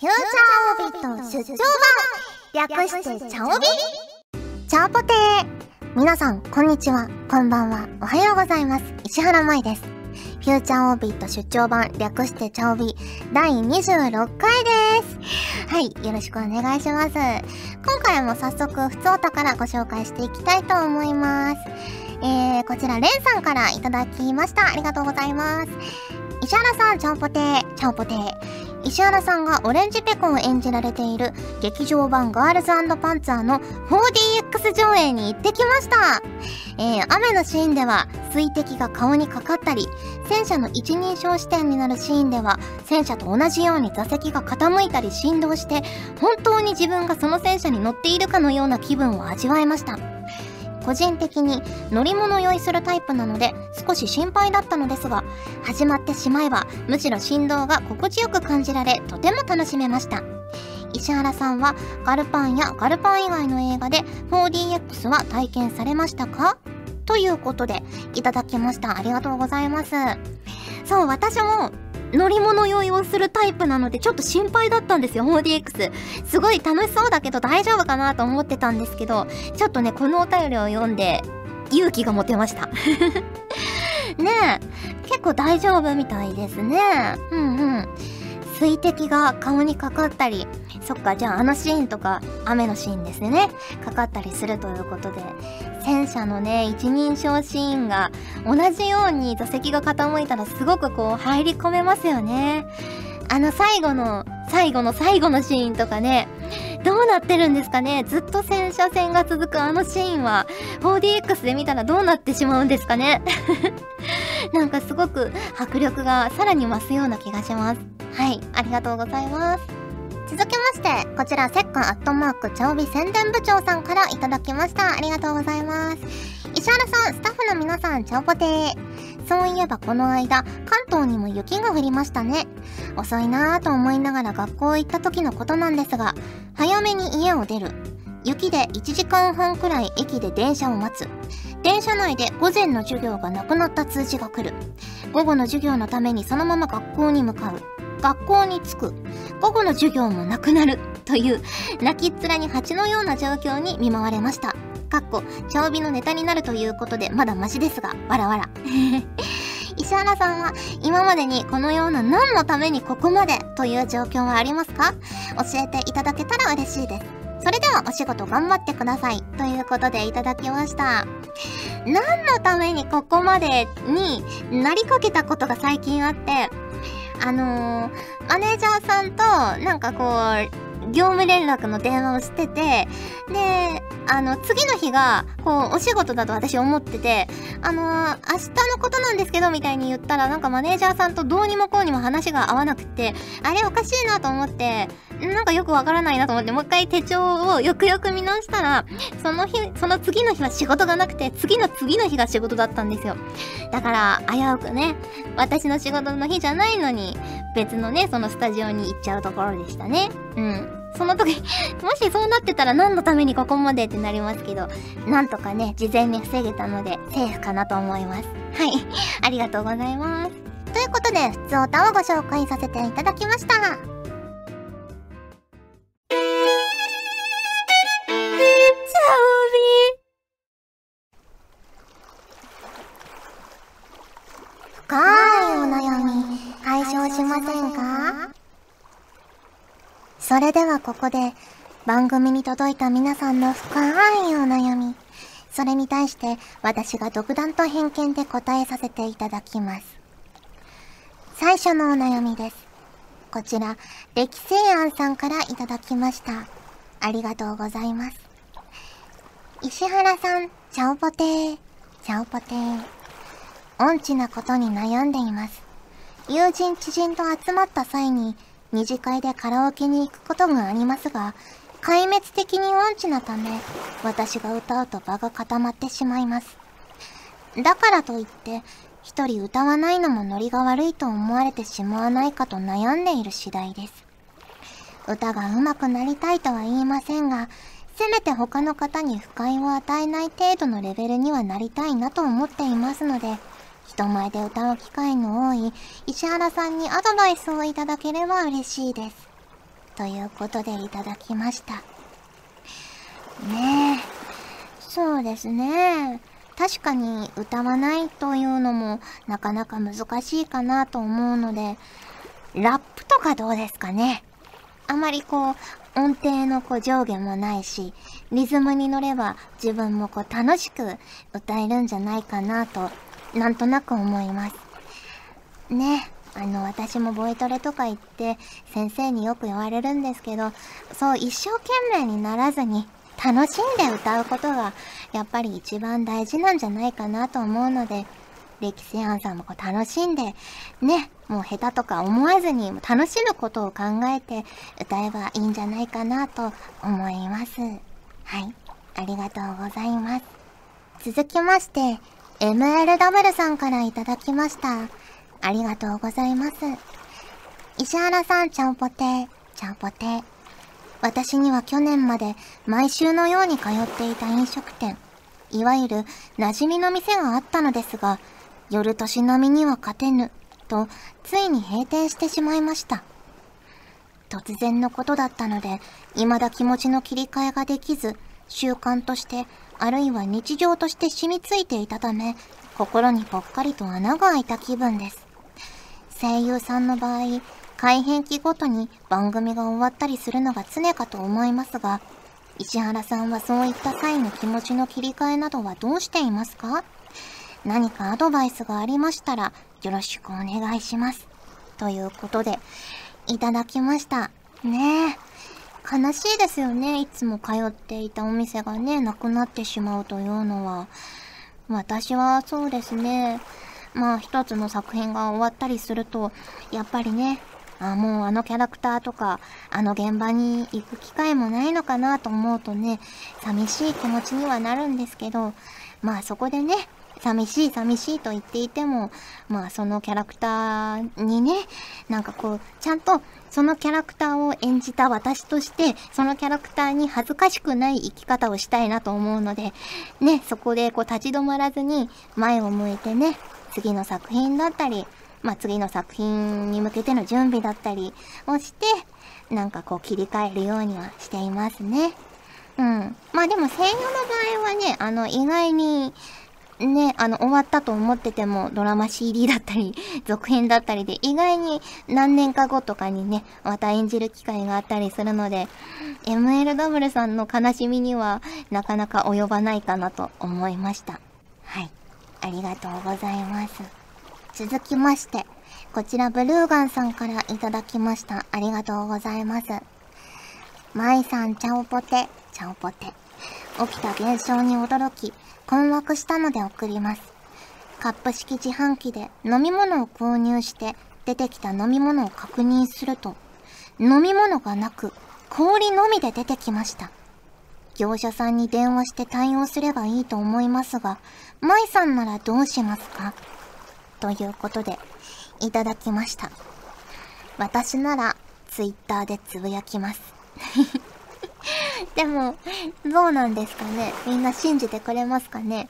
フューチャーオビット出張版略してチャオビチャオポテー皆さん、こんにちは、こんばんは、おはようございます。石原舞です。フューチャーオービット出張版略してチャオビ第26回です。はい、よろしくお願いします。今回も早速、ふつおたからご紹介していきたいと思います。えー、こちら、レンさんからいただきました。ありがとうございます。石原さん、チャオポテー、チャオポテー。石原さんがオレンジペコを演じられている劇場版ガールズパンツァーの 4DX 上映に行ってきました。えー、雨のシーンでは水滴が顔にかかったり、戦車の一人称視点になるシーンでは戦車と同じように座席が傾いたり振動して本当に自分がその戦車に乗っているかのような気分を味わえました。個人的に乗り物酔いするタイプなので少し心配だったのですが始まってしまえばむしろ振動が心地よく感じられとても楽しめました。石原さんはガルパンやガルパン以外の映画で 4DX は体験されましたか？ということでいただきました。ありがとうございます。そう私も乗り物酔いをするタイプなのでちょっと心配だったんですよ 4DX すごい楽しそうだけど大丈夫かなと思ってたんですけどちょっとねこのお便りを読んで勇気が持てました。ね。結構大丈夫みたいですね。うんうん。水滴が顔にかかったりそっかじゃああのシーンとか雨のシーンですね。かかったりするということで戦車のね一人称シーンが同じように座席が傾いたらすごくこう入り込めますよね。あの最後の最後の最後のシーンとかねどうなってるんですかね？ずっと戦車戦が続くあのシーンは 4DX で見たらどうなってしまうんですかね？なんかすごく迫力がさらに増すような気がしますはいありがとうございます続きまして、こちら、セッカーアットマーク、チャオビ宣伝部長さんからいただきました。ありがとうございます。石原さん、スタッフの皆さん、チャオポテー。そういえばこの間、関東にも雪が降りましたね。遅いなぁと思いながら学校行った時のことなんですが、早めに家を出る。雪で1時間半くらい駅で電車を待つ。電車内で午前の授業がなくなった通知が来る。午後の授業のためにそのまま学校に向かう。学校に着く。午後の授業もなくなる。という、泣きっ面に蜂のような状況に見舞われました。かっこ、長尾のネタになるということで、まだマシですが、わらわら。石原さんは、今までにこのような何のためにここまでという状況はありますか？教えていただけたら嬉しいです。それではお仕事頑張ってください。ということでいただきました。何のためにここまでになりかけたことが最近あって、あのー、マネージャーさんと、なんかこう、業務連絡の電話をしてて、で、あの、次の日が、こう、お仕事だと私思ってて、あのー、明日のことなんですけど、みたいに言ったら、なんかマネージャーさんとどうにもこうにも話が合わなくて、あれおかしいなと思って、なんかよくわからないなと思って、もう一回手帳をよくよく見直したら、その日、その次の日は仕事がなくて、次の次の日が仕事だったんですよ。だから、危うくね、私の仕事の日じゃないのに、別のね、そのスタジオに行っちゃうところでしたね。うん。その時、もしそうなってたら何のためにここまでってなりますけど、なんとかね、事前に防げたので、セーフかなと思います。はい。ありがとうございます。ということで、普通歌をご紹介させていただきました。深いお悩み解消しませんか？それではここで番組に届いた皆さんの深いお悩みそれに対して私が独断と偏見で答えさせていただきます。最初のお悩みです。こちら歴世庵さんからいただきました。ありがとうございます。石原さんチャオポテー。チャオポテー。音痴なことに悩んでいます。友人知人と集まった際に、二次会でカラオケに行くことがありますが、壊滅的に音痴なため、私が歌うと場が固まってしまいます。だからといって、一人歌わないのもノリが悪いと思われてしまわないかと悩んでいる次第です。歌が上手くなりたいとは言いませんが、せめて他の方に不快を与えない程度のレベルにはなりたいなと思っていますので、人前で歌う機会の多い石原さんにアドバイスをいただければ嬉しいです。ということでいただきました。ねえ、そうですね。確かに歌わないというのもなかなか難しいかなと思うので、ラップとかどうですかね。あまりこう、音程のこう上下もないし、リズムに乗れば自分もこう楽しく歌えるんじゃないかなと、なんとなく思います。ね。あの、私もボイトレとか行って先生によく言われるんですけど、そう一生懸命にならずに楽しんで歌うことがやっぱり一番大事なんじゃないかなと思うので、歴史アンさんもこう楽しんで、ね、もう下手とか思わずに楽しむことを考えて歌えばいいんじゃないかなと思います。はい。ありがとうございます。続きまして、MLW さんからいただきました。ありがとうございます。石原さん、ちゃんぽて、ちゃんぽて。私には去年まで毎週のように通っていた飲食店、いわゆる馴染みの店があったのですが、夜年並みには勝てぬ、と、ついに閉店してしまいました。突然のことだったので、未だ気持ちの切り替えができず、習慣として、あるいは日常として染みついていたため、心にぽっかりと穴が開いた気分です。声優さんの場合、改変期ごとに番組が終わったりするのが常かと思いますが、石原さんはそういった際の気持ちの切り替えなどはどうしていますか？何かアドバイスがありましたらよろしくお願いします。ということで、いただきました。ねえ。悲しいですよね。いつも通っていたお店がね、なくなってしまうというのは。私はそうですね。まあ一つの作品が終わったりすると、やっぱりね、あ、もうあのキャラクターとか、あの現場に行く機会もないのかなと思うとね、寂しい気持ちにはなるんですけど、まあそこでね、寂しい寂しいと言っていても、まあそのキャラクターにね、なんかこう、ちゃんとそのキャラクターを演じた私として、そのキャラクターに恥ずかしくない生き方をしたいなと思うので、ね、そこでこう立ち止まらずに前を向いてね、次の作品だったり、まあ、次の作品に向けての準備だったりをして、なんかこう切り替えるようにはしていますね。うん。まあでも声優の場合はね、あの意外に、ね、あの終わったと思っててもドラマ CD だったり、続編だったりで意外に何年か後とかにね、また演じる機会があったりするので、MLW さんの悲しみにはなかなか及ばないかなと思いました。はい。ありがとうございます。続きまして、こちらブルーガンさんからいただきました。ありがとうございます。マイさん、ちゃおぽて、ちゃおぽて。起きた現象に驚き、困惑したので送ります。カップ式自販機で飲み物を購入して出てきた飲み物を確認すると、飲み物がなく氷のみで出てきました。業者さんに電話して対応すればいいと思いますが、舞さんならどうしますか？ということで、いただきました。私なら、ツイッターでつぶやきます。でも、どうなんですかね？みんな信じてくれますかね？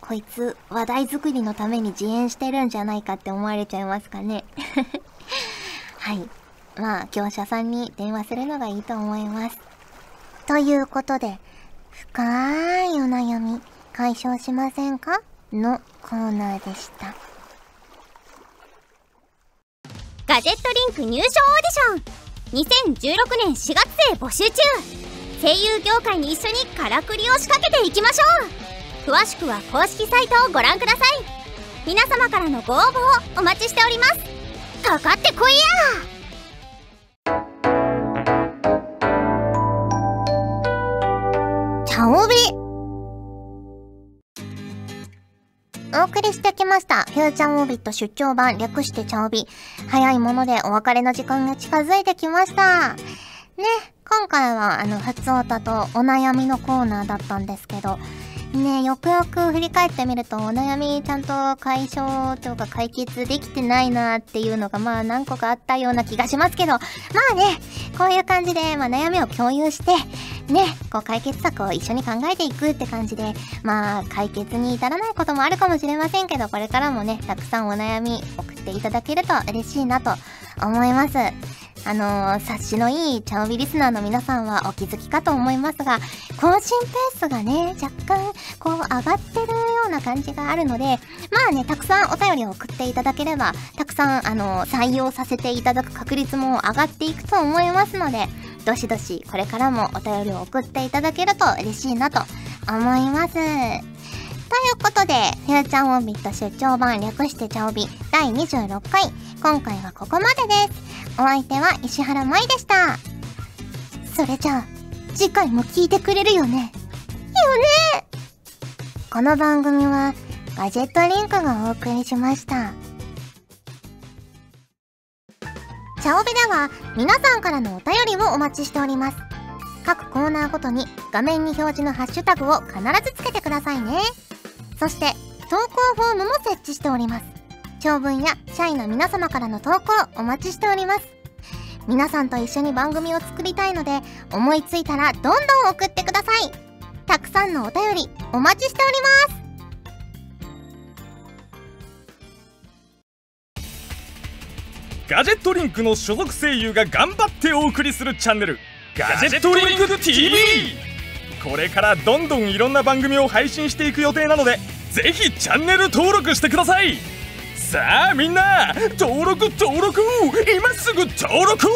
こいつ、話題作りのために自演してるんじゃないかって思われちゃいますかね？はい。まあ、業者さんに電話するのがいいと思います。ということで、深いお悩み解消しませんか？のコーナーでした。ガジェットリンク入賞オーディション2016年4月で募集中声優業界に一緒にからくりを仕掛けていきましょう詳しくは公式サイトをご覧ください皆様からのご応募をお待ちしておりますかかってこいやチャオビお送りしてきました。フューチャーオービット出張版略してチャオビ。早いものでお別れの時間が近づいてきました。ね、今回はあの、ふつおたとお悩みのコーナーだったんですけど、ねよくよく振り返ってみるとお悩みちゃんと解消とか解決できてないなっていうのがまあ何個かあったような気がしますけど、まあね、こういう感じでまあ悩みを共有して、ね、こう解決策を一緒に考えていくって感じで、まあ解決に至らないこともあるかもしれませんけど、これからもね、たくさんお悩み送っていただけると嬉しいなと思います。あのー、察しのいいチャオビリスナーの皆さんはお気づきかと思いますが、更新ペースがね、若干、こう、上がってるような感じがあるので、まあね、たくさんお便りを送っていただければ、たくさん、あのー、採用させていただく確率も上がっていくと思いますので、どしどしこれからもお便りを送っていただけると嬉しいなと思います。ということで、フューチャーオービット出張版略してチャオビ第26回、今回はここまでです。お相手は石原舞でした。それじゃあ、次回も聞いてくれるよね。よねこの番組は、ガジェットリンクがお送りしました。チャオベでは皆さんからのお便りをお待ちしております。各コーナーごとに画面に表示のハッシュタグを必ずつけてくださいね。そして投稿フォームも設置しております。長文や社員の皆様からの投稿お待ちしております。皆さんと一緒に番組を作りたいので思いついたらどんどん送ってください。たくさんのお便りお待ちしております。ガジェットリンクの所属声優が頑張ってお送りするチャンネルガジェットリンク TV これからどんどんいろんな番組を配信していく予定なのでぜひチャンネル登録してください。さあみんな登録登録。今すぐ登録